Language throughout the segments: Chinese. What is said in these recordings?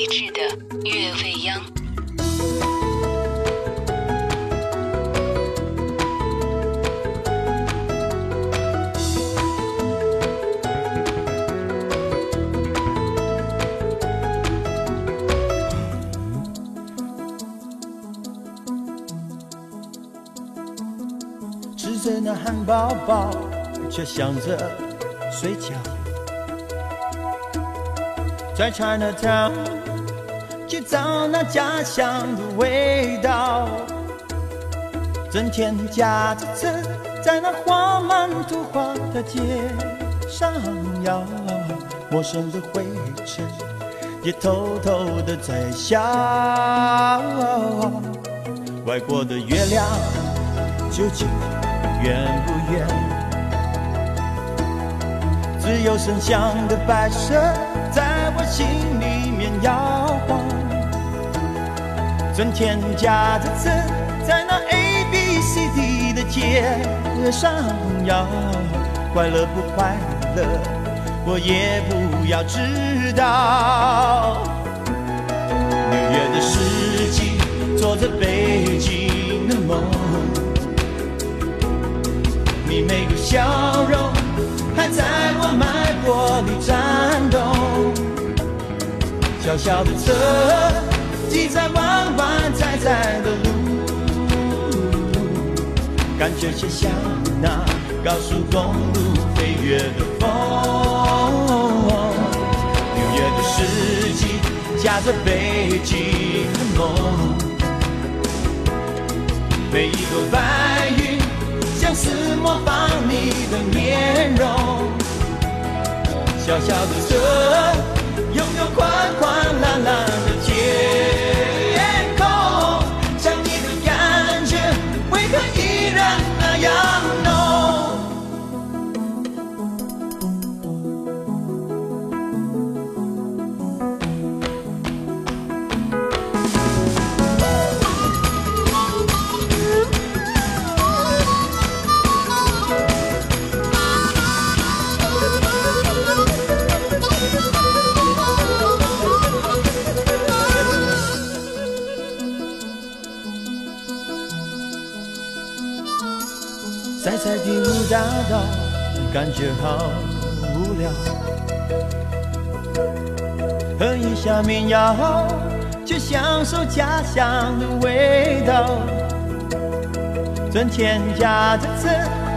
理智的月未央。吃着那汉堡包，却想着睡觉。在 Chinatown 去找那家乡的味道，整天驾着车在那画满图画的街上摇，陌生的灰尘也偷偷的在笑。外国的月亮究竟圆不圆？只有声响的摆设心里面摇晃，整天驾着车在那 A B C D 的街上摇，快乐不快乐，我也不要知道。纽约的世纪，做着北京的梦，你每个笑容。还在我脉搏里颤，小小的车挤在弯弯窄窄的路，感觉就像那高速公路飞跃的风。纽约的世纪夹着北京的梦，每一朵白云。像是模仿你的面容，小小的车拥有宽宽蓝蓝在在第五大道，感觉好无聊。喝一下民谣，就享受家乡的味道。整天驾着车，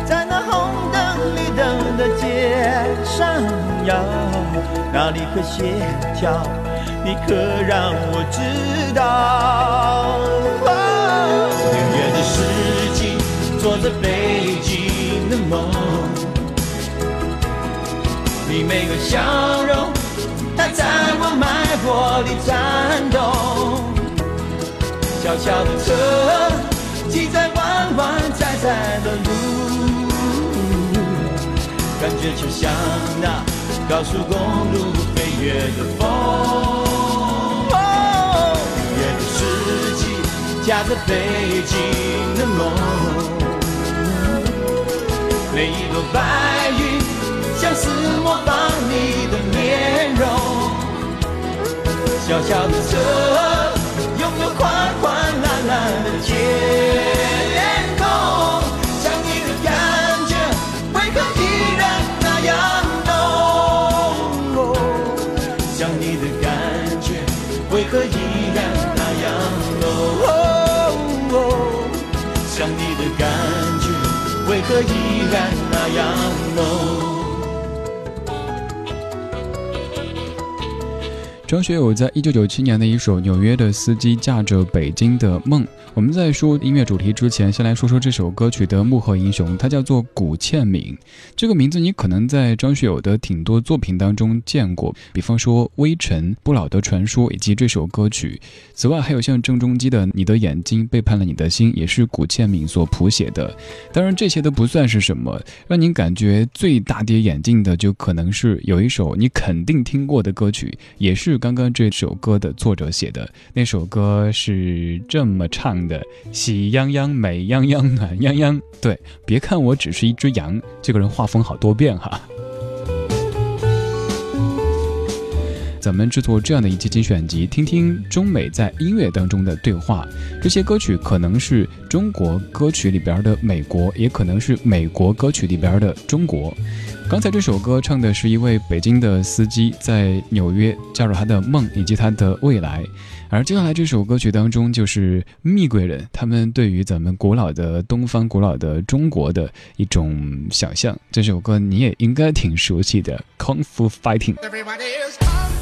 在那红灯绿灯的街上摇，哪里可协调？你可让我知道。纽约的世纪，做着北京的梦，你每个笑容，它在我脉搏里颤动。小小的车，挤在弯弯窄窄的路，感觉就像那高速公路飞跃的风。纽约的世纪，夹着北京的梦，每一朵白云像是模仿你的面容。小小的车，拥有宽宽蓝蓝的天可依然那样浓？张学友在一九九七年的一首《纽约的司机驾着北京的梦》。我们在说音乐主题之前，先来说说这首歌曲的幕后英雄，他叫做古倩敏。这个名字你可能在张学友的挺多作品当中见过，比方说《微尘》《不老的传说》以及这首歌曲。此外，还有像郑中基的《你的眼睛背叛了你的心》，也是古倩敏所谱写的。当然，这些都不算是什么，让您感觉最大跌眼镜的，就可能是有一首你肯定听过的歌曲，也是刚刚这首歌的作者写的。那首歌是这么唱的：喜羊羊、美羊羊、暖羊羊。对，别看我只是一只羊，这个人画风好多变哈。咱们制作这样的一期精选集，听听中美在音乐当中的对话。这些歌曲可能是中国歌曲里边的美国，也可能是美国歌曲里边的中国。刚才这首歌唱的是一位北京的司机在纽约加入他的梦以及他的未来，而接下来这首歌曲当中就是蜜贵人他们对于咱们古老的东方、古老的中国的一种想象。这首歌你也应该挺熟悉的，《Kung Fu Fighting》。《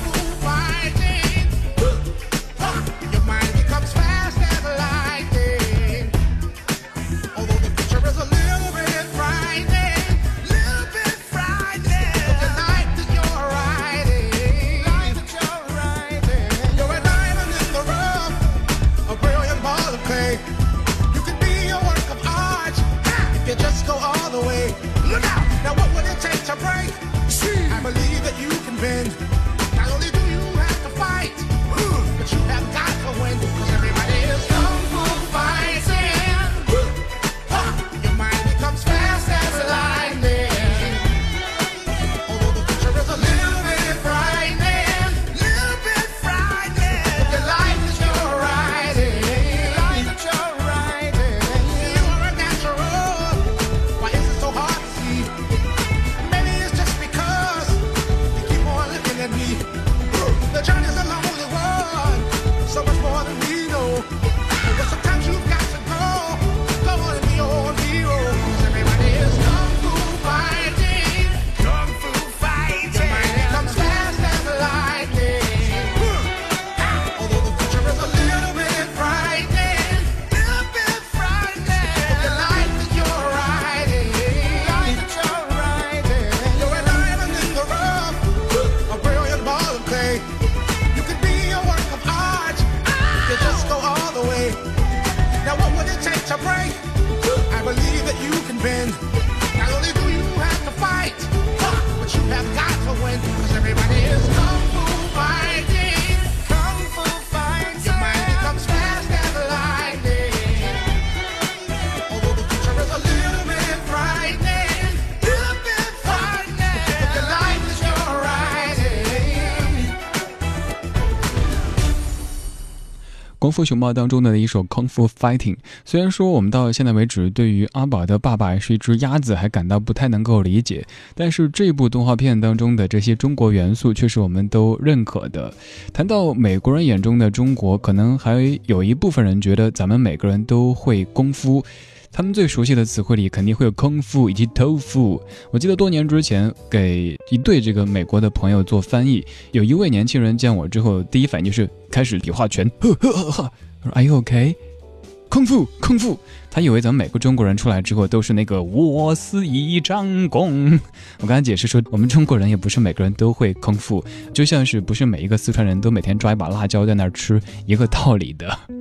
功夫熊猫》当中的一首《Kung Fu Fighting》，虽然说我们到现在为止对于阿宝的爸爸是一只鸭子还感到不太能够理解，但是这部动画片当中的这些中国元素却是我们都认可的。谈到美国人眼中的中国，可能还有一部分人觉得咱们每个人都会功夫。他们最熟悉的词汇里肯定会有空腹以及豆腐。我记得多年之前给一对这个美国的朋友做翻译，有一位年轻人见我之后，第一反应就是开始比划拳，呵呵呵呵。他说：“Are you OK？” 空腹，空腹。他以为咱们每个中国人出来之后都是那个我是一张弓。我刚才解释说，我们中国人也不是每个人都会空腹，就像是不是每一个四川人都每天抓一把辣椒在那儿吃一个道理的。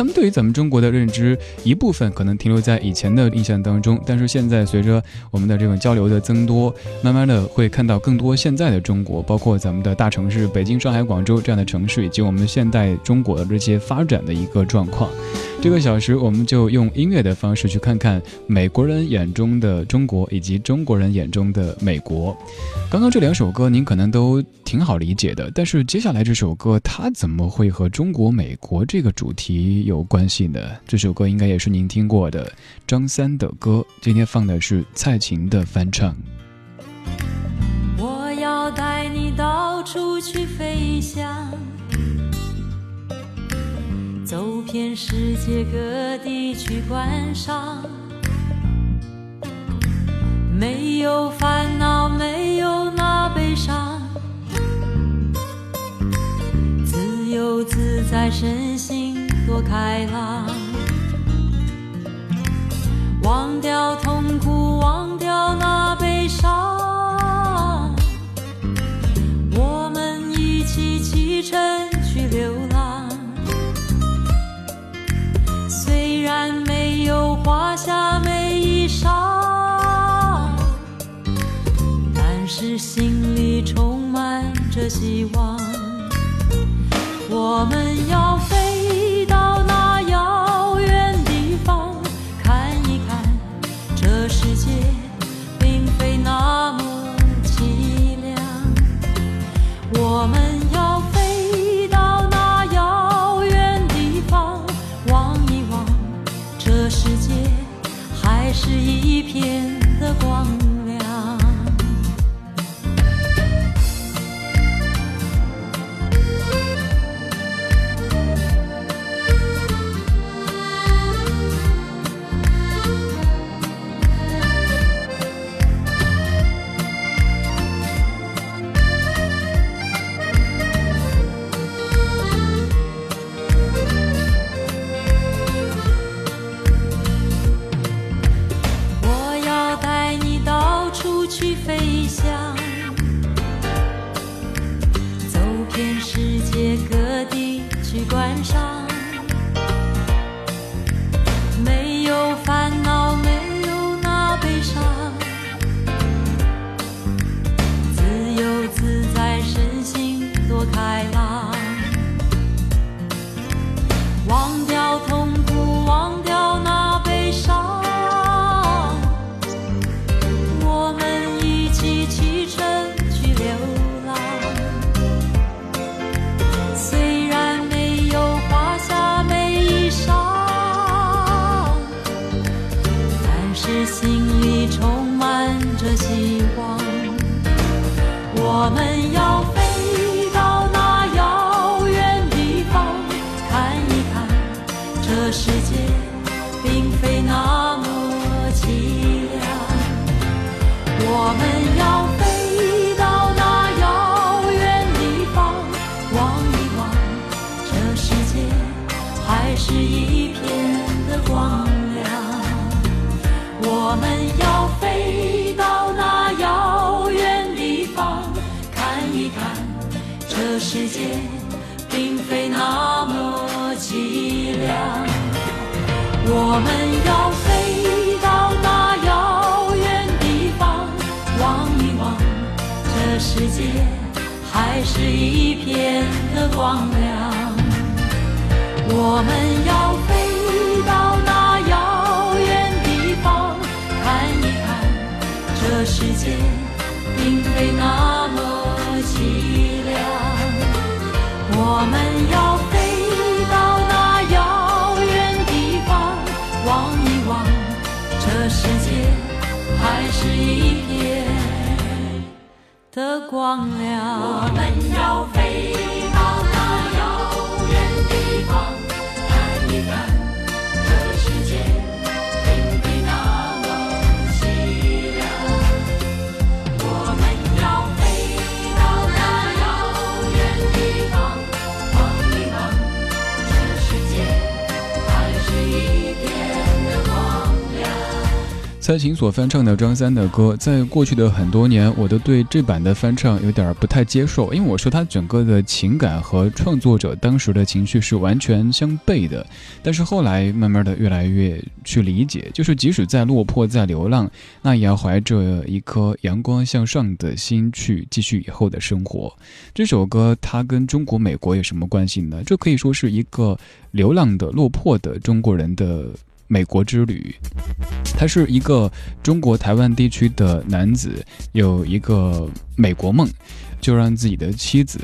他们对于咱们中国的认知，一部分可能停留在以前的印象当中，但是现在随着我们的这种交流的增多，慢慢的会看到更多现在的中国，包括咱们的大城市北京、上海、广州这样的城市，以及我们现代中国的这些发展的一个状况。这个小时，我们就用音乐的方式去看看美国人眼中的中国，以及中国人眼中的美国。刚刚这两首歌，您可能都挺好理解的，但是接下来这首歌，它怎么会和中国、美国这个主题有关系呢？这首歌应该也是您听过的张三的歌，今天放的是蔡琴的翻唱。我要带你到处去飞翔。走遍世界各地去观赏，没有烦恼，没有那悲伤，自由自在，身心多开朗，忘掉痛苦，忘掉那悲伤，我们一起启程去流浪。虽然没有华厦美衣裳，但是心里充满着希望。我们要飞片的光亮。我们要飞到那遥远地方，看一看，这世界并非那么凄凉。我们要飞到那遥远地方，望一望，这世界还是一片的光亮。蔡琴所翻唱的张三的歌，在过去的很多年，我都对这版的翻唱有点不太接受，因为我说他整个的情感和创作者当时的情绪是完全相悖的。但是后来慢慢的越来越去理解，就是即使在落魄在流浪，那也要怀着一颗阳光向上的心去继续以后的生活。这首歌它跟中国美国有什么关系呢？这可以说是一个流浪的落魄的中国人的。美国之旅，他是一个中国台湾地区的男子，有一个美国梦，就让自己的妻子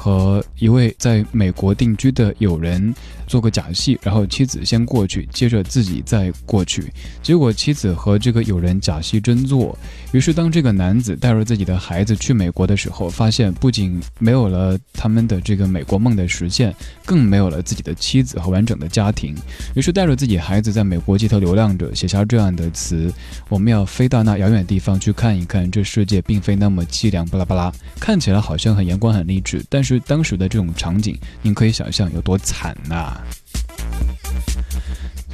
和一位在美国定居的友人做个假戏，然后妻子先过去，接着自己再过去。结果妻子和这个友人假戏真做，于是当这个男子带着自己的孩子去美国的时候，发现不仅没有了他们的这个美国梦的实现，更没有了自己的妻子和完整的家庭。于是带着自己孩子在美国街头流浪着，写下这样的词：“我们要飞到那遥远地方去看一看，这世界并非那么凄凉。”巴拉巴拉，看起来好像很阳光、很励志，但是当时的这种场景，您可以想象有多惨呐、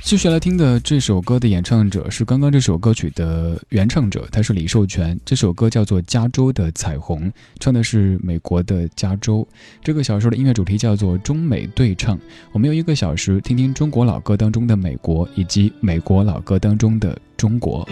继续来听的这首歌的演唱者是刚刚这首歌曲的原唱者，他是李寿全。这首歌叫做《加州的彩虹》，唱的是美国的加州。这个小说的音乐主题叫做中美对唱。我们用一个小时听听中国老歌当中的美国，以及美国老歌当中的中国。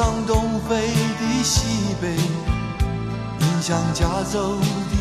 上东飞的西北，迎向加州的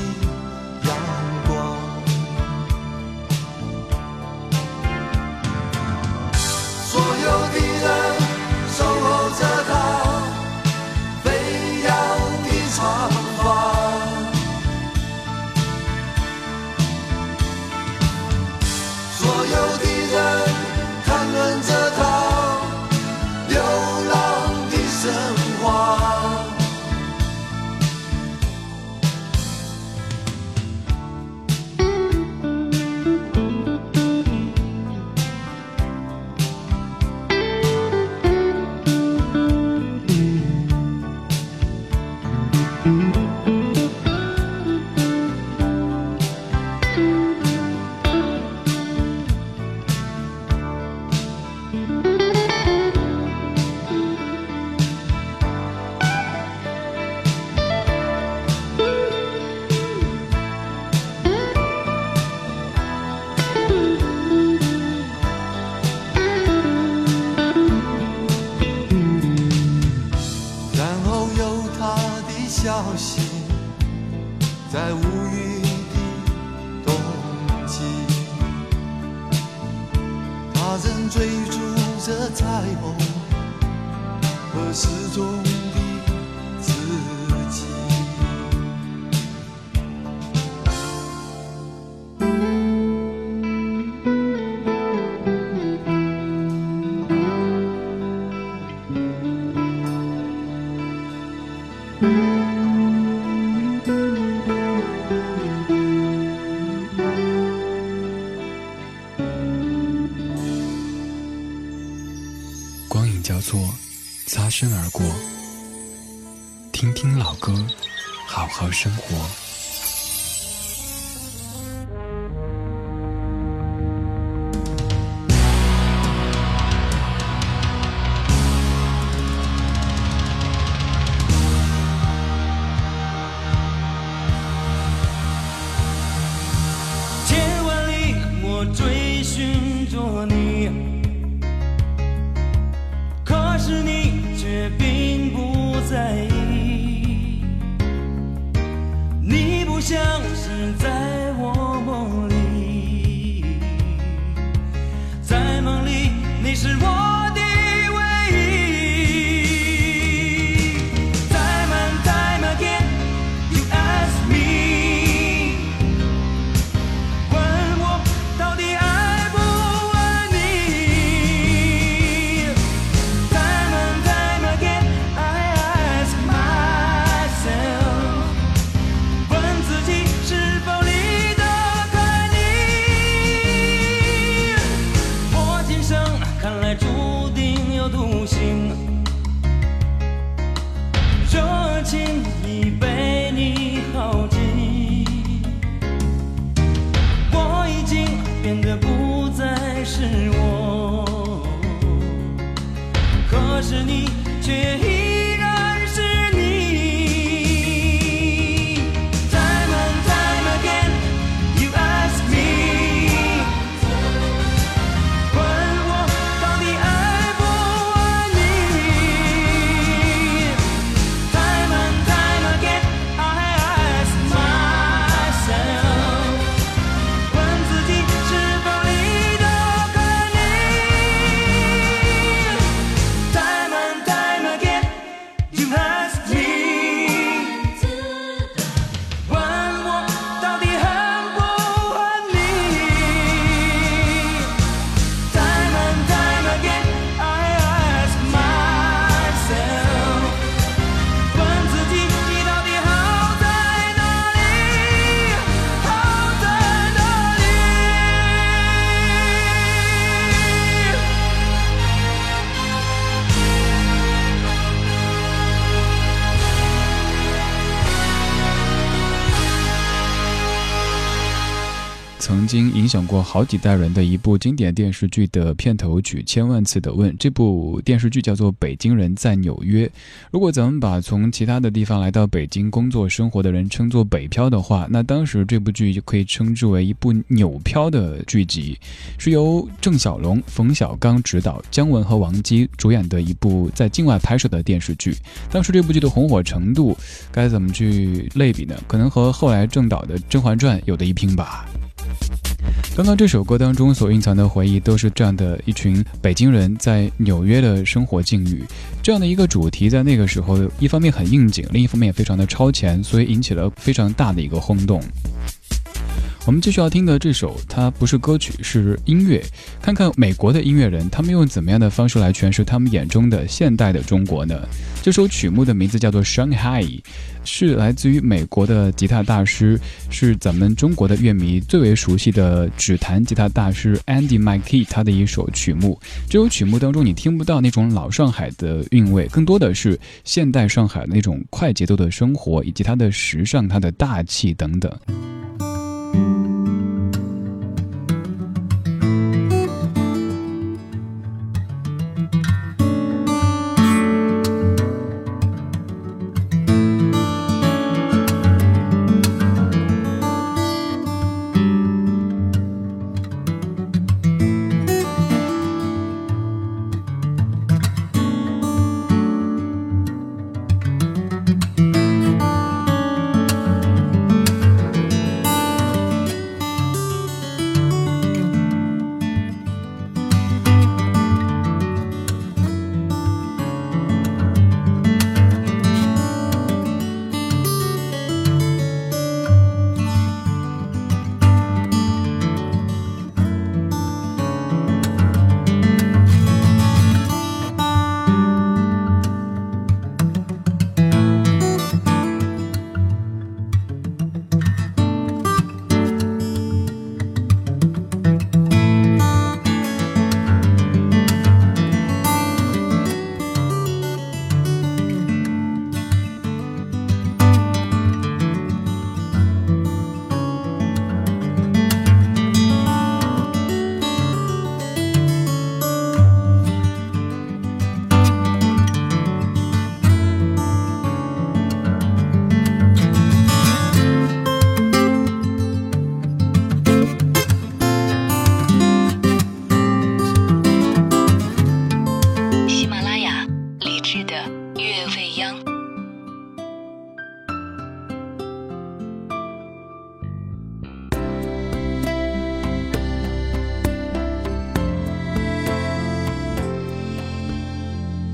擦身而过。听听老歌，好好生活。你过好几代人的一部经典电视剧的片头曲《千万次的问》。这部电视剧叫做《北京人在纽约》。如果咱们把从其他的地方来到北京工作生活的人称作北漂的话，那当时这部剧就可以称之为一部纽漂的剧集，是由郑晓龙、冯小刚执导，姜文和王姬主演的一部在境外拍摄的电视剧。当时这部剧的红火程度，该怎么去类比呢？可能和后来郑导的《甄嬛传》有的一拼吧。刚刚这首歌当中所蕴藏的回忆，都是这样的一群北京人在纽约的生活境遇。这样的一个主题，在那个时候，一方面很应景，另一方面也非常的超前，所以引起了非常大的一个轰动。我们继续要听的这首，它不是歌曲，是音乐。看看美国的音乐人，他们用怎么样的方式来诠释他们眼中的现代的中国呢？这首曲目的名字叫做《Shanghai》，是来自于美国的吉他大师，是咱们中国的乐迷最为熟悉的指弹吉他大师 Andy McKee 他的一首曲目。这首曲目当中，你听不到那种老上海的韵味，更多的是现代上海那种快节奏的生活，以及它的时尚、它的大气等等。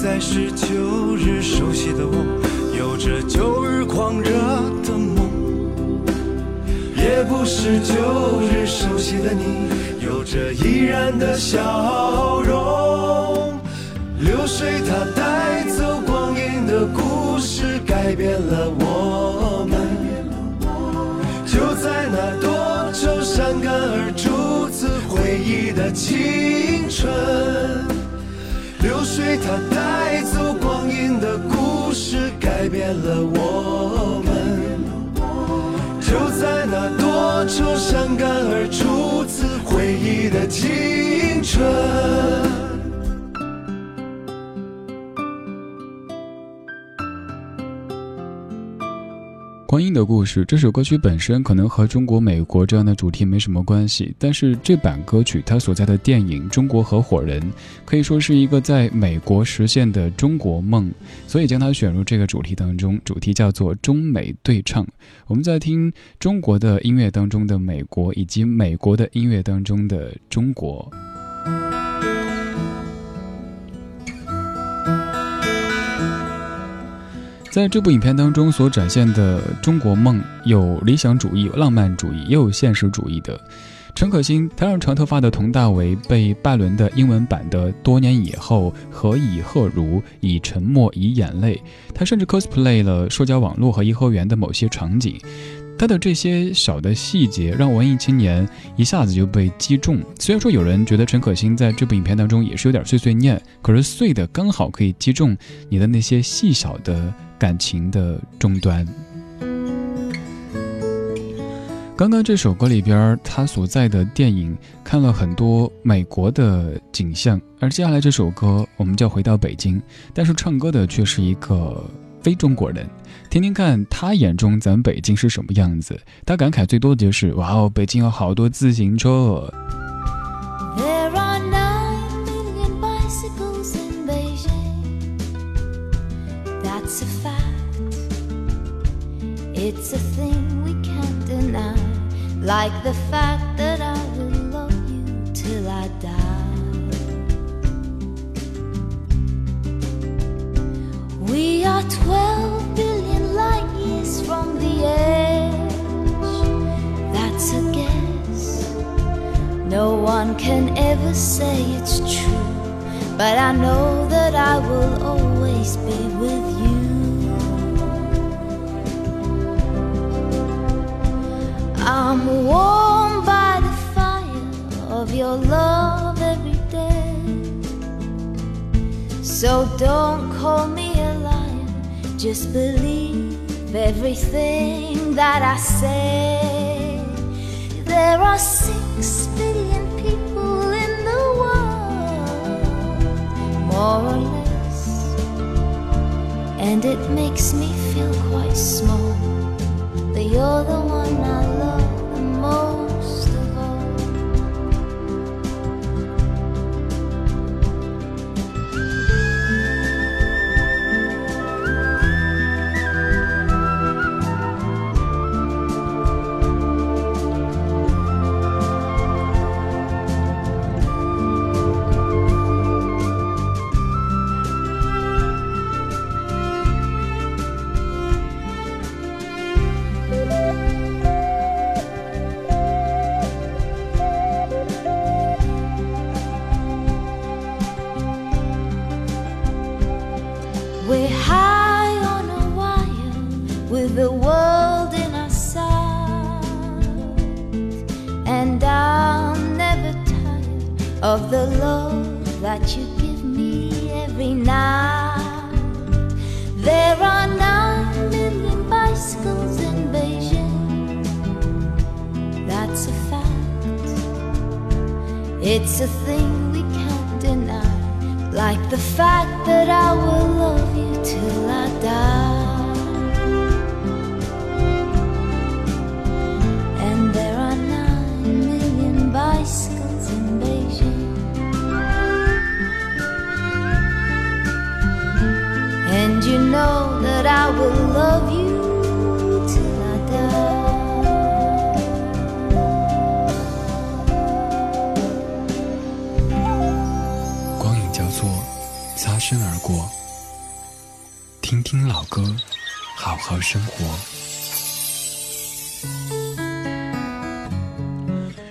不再是旧日熟悉的我，有着旧日狂热的梦。也不是旧日熟悉的你，有着依然的笑容。流水它带走光阴的故事，改变了我们。就在那多愁善感而初次回忆的青春，流水它走光阴的故事，改变了我们。就在那多愁善感而初次回忆的青春。光阴的故事这首歌曲本身可能和中国、美国这样的主题没什么关系，但是这版歌曲它所在的电影《中国合伙人》可以说是一个在美国实现的中国梦，所以将它选入这个主题当中。主题叫做中美对唱。我们在听中国的音乐当中的美国，以及美国的音乐当中的中国。在这部影片当中所展现的中国梦，有理想主义、浪漫主义，也有现实主义的。陈可辛，他让长头发的佟大为被拜伦的英文版的“多年以后，何以赫如？以沉默，以眼泪”。他甚至 cosplay 了社交网络和颐和园的某些场景。他的这些小的细节，让文艺青年一下子就被击中。虽然说有人觉得陈可辛在这部影片当中也是有点碎碎念，可是碎的刚好可以击中你的那些细小的感情的终端。刚刚这首歌里边，他所在的电影看了很多美国的景象，而接下来这首歌我们就要回到北京，但是唱歌的却是一个非中国人。听听看他眼中咱北京是什么样子？他感慨最多的就是：“哇哦，北京有好多自行车。” There are nine million bicycles in Beijing. That's a fact. It's a thing we can't deny. Like the fact that I will love you till I die. We are 12 billion light years from the edge. That's a guess. No one can ever say it's true, but I know that I will always be with you. I'm warmed by the fire of your love every day. So don't call me a just believe everything that I say. There are six billion people in the world, more or less, and it makes me feel quite small. But you're the one I love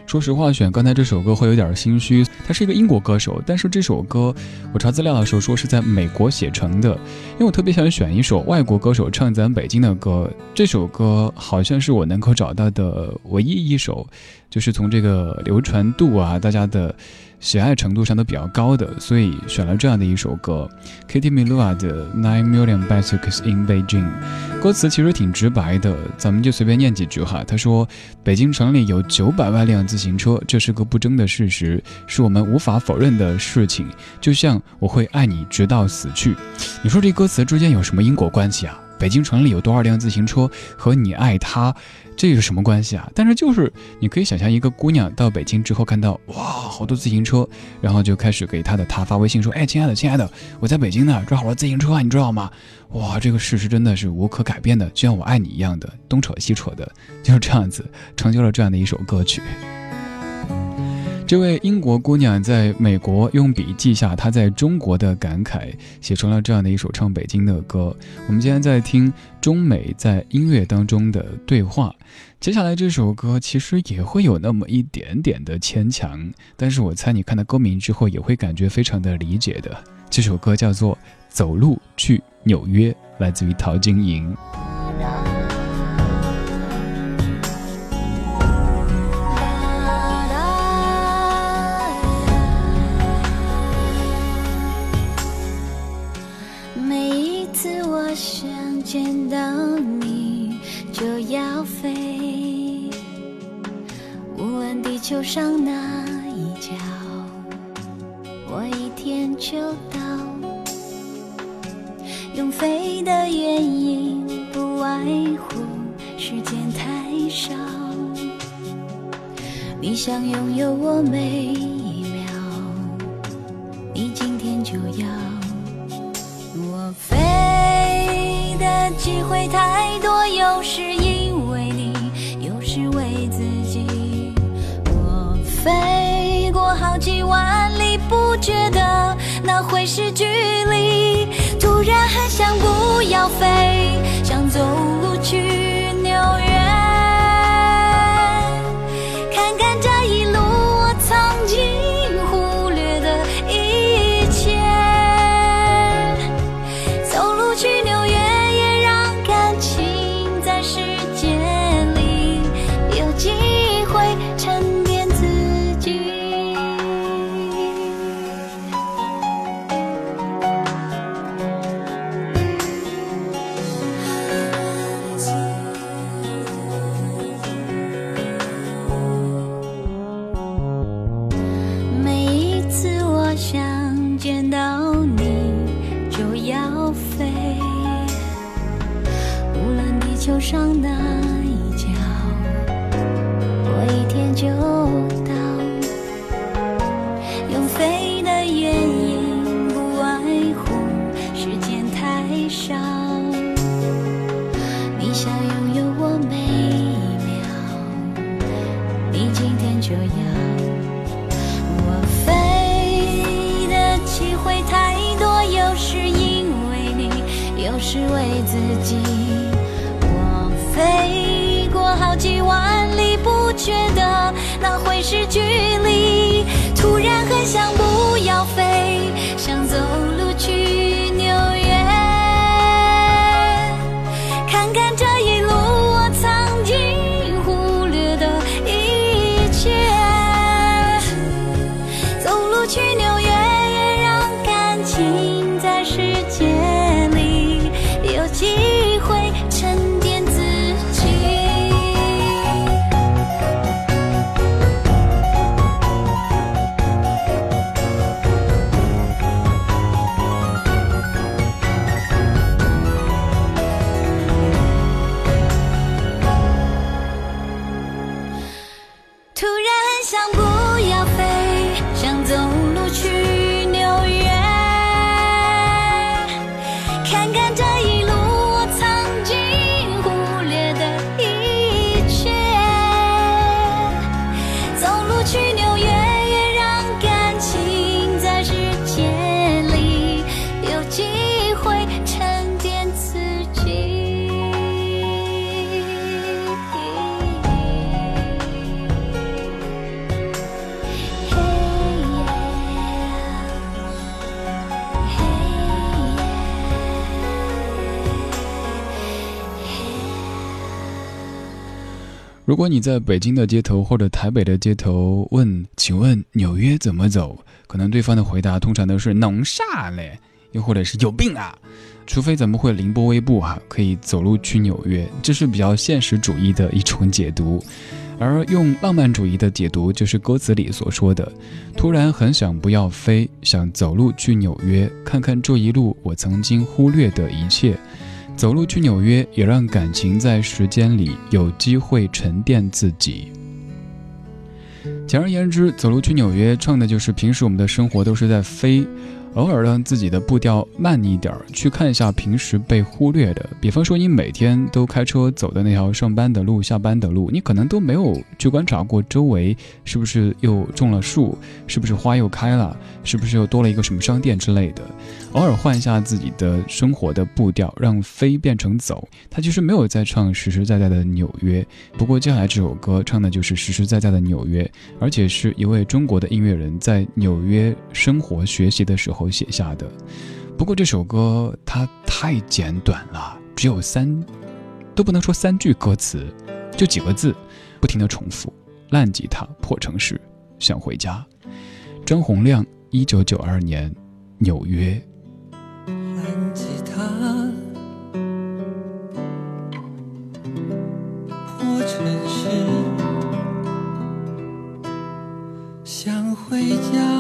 说实话，选刚才这首歌会有点心虚。他是一个英国歌手，但是这首歌我查资料的时候说是在美国写成的。因为我特别想选一首外国歌手唱咱北京的歌，这首歌好像是我能够找到的唯一一首，就是从这个流传度啊，大家的。喜爱程度上都比较高的，所以选了这样的一首歌，Kitty Milua 的 Nine Million Bicycles in Beijing。歌词其实挺直白的，咱们就随便念几句哈。他说：“北京城里有九百万辆自行车，这是个不争的事实，是我们无法否认的事情。就像我会爱你直到死去。”你说这歌词之间有什么因果关系啊？北京城里有多少辆自行车和你爱他？这是什么关系啊？但是就是你可以想象一个姑娘到北京之后看到哇好多自行车，然后就开始给她的他发微信说：“哎，亲爱的，亲爱的，我在北京呢，这好多自行车啊，你知道吗？”哇，这个事实真的是无可改变的，就像我爱你一样的，东扯西扯的，就是这样子成就了这样的一首歌曲。这位英国姑娘在美国用笔记下她在中国的感慨，写成了这样的一首唱北京的歌。我们今天在听中美在音乐当中的对话。接下来这首歌其实也会有那么一点点的牵强，但是我猜你看到歌名之后也会感觉非常的理解的。这首歌叫做《走路去纽约》，来自于陶晶莹。球上那一角，我一天就到。用飞的原因不外乎时间太少。你想拥有我每一秒，你今天就要。我飞的机会太多，那会是距离。突然很想不要飞，想走路去如果你在北京的街头或者台北的街头问，请问纽约怎么走？可能对方的回答通常都是弄啥嘞，又或者是有病啊。除非咱们会凌波微步哈，可以走路去纽约，这是比较现实主义的一种解读。而用浪漫主义的解读，就是歌词里所说的：突然很想不要飞，想走路去纽约，看看这一路我曾经忽略的一切。走路去纽约，也让感情在时间里有机会沉淀自己。简而言之，走路去纽约唱的就是平时我们的生活都是在飞。偶尔让自己的步调慢一点，去看一下平时被忽略的。比方说，你每天都开车走的那条上班的路、下班的路，你可能都没有去观察过周围是不是又种了树，是不是花又开了，是不是又多了一个什么商店之类的。偶尔换一下自己的生活的步调，让飞变成走。他其实没有在唱实实在在的纽约，不过接下来这首歌唱的就是实实在在的纽约，而且是一位中国的音乐人在纽约生活学习的时候。后写下的，不过这首歌它太简短了，只有三，都不能说三句歌词，就几个字，不停的重复。烂吉他破城市，想回家。张洪亮，一九九二年，纽约。烂吉他破城市，想回家。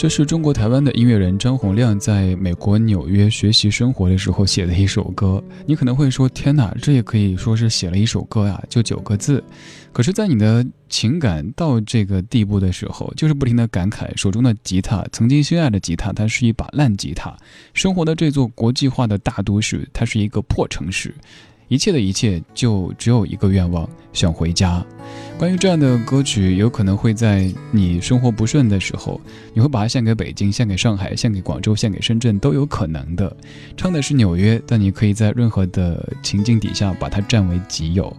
这是中国台湾的音乐人张洪亮在美国纽约学习生活的时候写的一首歌。你可能会说：“天哪，这也可以说是写了一首歌呀？就九个字。”可是，在你的情感到这个地步的时候，就是不停的感慨手中的吉他，曾经心爱的吉他，它是一把烂吉他。生活的这座国际化的大都市，它是一个破城市。一切的一切，就只有一个愿望，想回家。关于这样的歌曲，有可能会在你生活不顺的时候，你会把它献给北京、献给上海、献给广州、献给深圳，都有可能的。唱的是纽约，但你可以在任何的情境底下把它占为己有。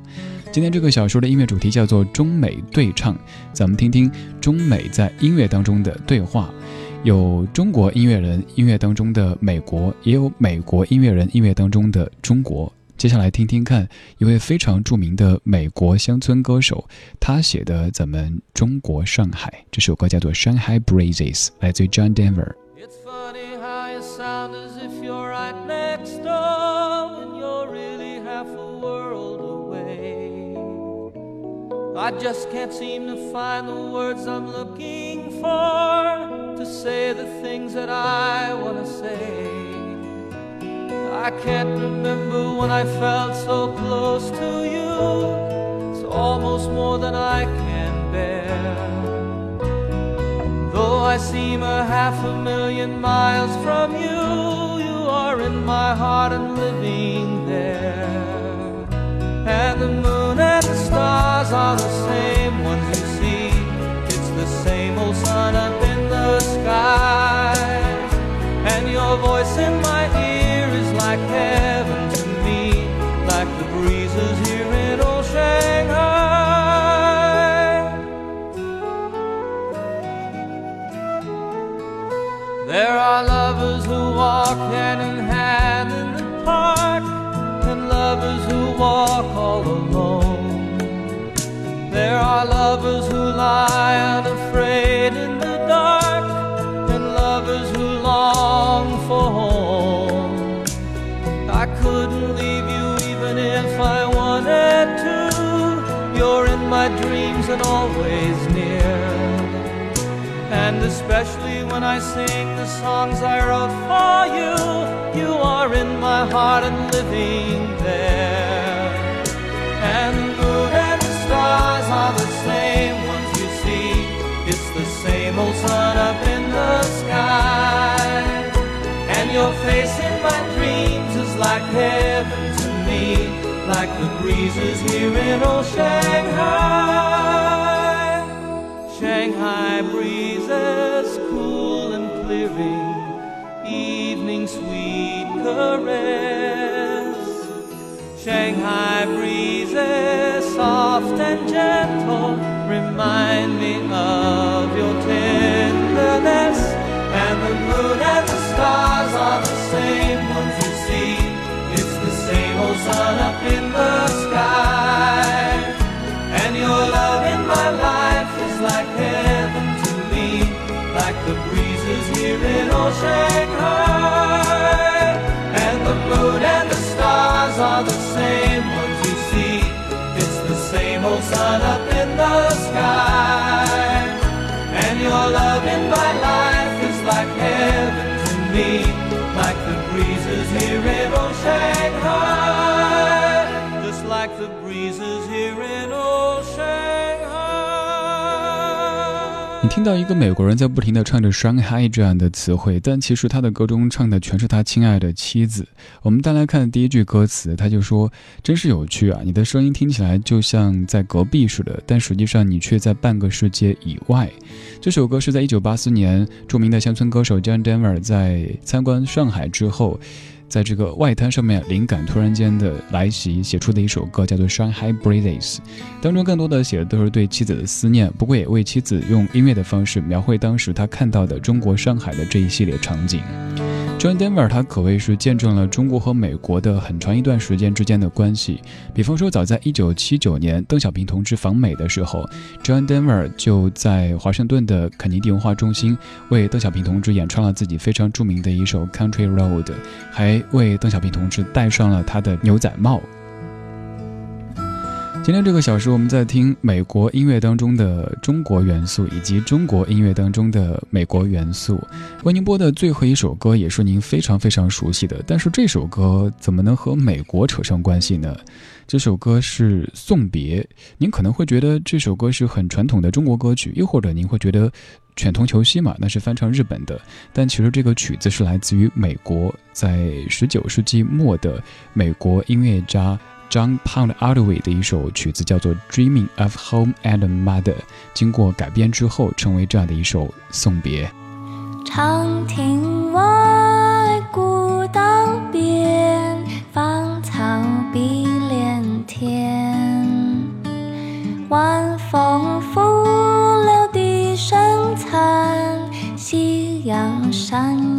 今天这个小说的音乐主题叫做中美对唱，咱们听听中美在音乐当中的对话。有中国音乐人音乐当中的美国，也有美国音乐人音乐当中的中国。接下来听听看一位非常着名的美国乡村歌手，他写的咱们中国上海这首歌叫做《Shanghai Breezes》，来自于 John Denver。I just can't seem to find the words I'm looking for to say the things that I want to say. Can't remember when I felt so close to you. It's almost more than I can bear. Though I seem a half a million miles from you, you are in my heart and living there. And the moon and the stars are the same ones you see. It's the same old sun up in the sky. And your voice in my walk hand in hand in the park, and lovers who walk all alone. There are lovers who lie unafraid in the dark, and lovers who long for home. I couldn't leave you even if I wanted to. You're in my dreams and always near. And especially when I sing the songs I wrote for you. You are in my heart and living there. And moon and stars are the same ones you see. It's the same old sun up in the sky. And your face in my dreams is like heaven to me, like the breezes here in old Shanghai. Shanghai breezes evening sweet caress. Shanghai breezes soft and gentle remind me of your tenderness. And the moon and the stars are the same ones you see. It's the same old sun up in the sky. Sun up in the sky. And your love in my life is like heaven to me, like the breezes here in old 你听到一个美国人在不停地唱着 “Shanghai” 这样的词汇，但其实他的歌中唱的全是他亲爱的妻子。我们再来看第一句歌词，他就说：“真是有趣啊，你的声音听起来就像在隔壁似的，但实际上你却在半个世界以外。”这首歌是在1984年著名的乡村歌手 John Denver 在参观上海之后。在这个外滩上面，灵感突然间的来袭，写出的一首歌叫做《Shanghai Breezes》，当中更多的写的都是对妻子的思念，不过也为妻子用音乐的方式描绘当时他看到的中国上海的这一系列场景。John Denver 他可谓是见证了中国和美国的很长一段时间之间的关系。比方说，早在1979年邓小平同志访美的时候，John Denver 就在华盛顿的肯尼迪文化中心为邓小平同志演唱了自己非常著名的一首《Country Road》，还为邓小平同志戴上了他的牛仔帽。今天这个小时，我们在听美国音乐当中的中国元素，以及中国音乐当中的美国元素。为您播的最后一首歌，也是您非常非常熟悉的。但是这首歌怎么能和美国扯上关系呢？这首歌是《送别》，您可能会觉得这首歌是很传统的中国歌曲，又或者您会觉得《犬童裘西》嘛，那是翻唱日本的。但其实这个曲子是来自于美国，在十九世纪末的美国音乐家。John Pound Hardaway 的一首曲子叫做《Dreaming of Home and Mother》，经过改编之后，成为这样的一首送别。长亭外，古道边，芳草碧连天。晚风拂柳笛声残，夕阳山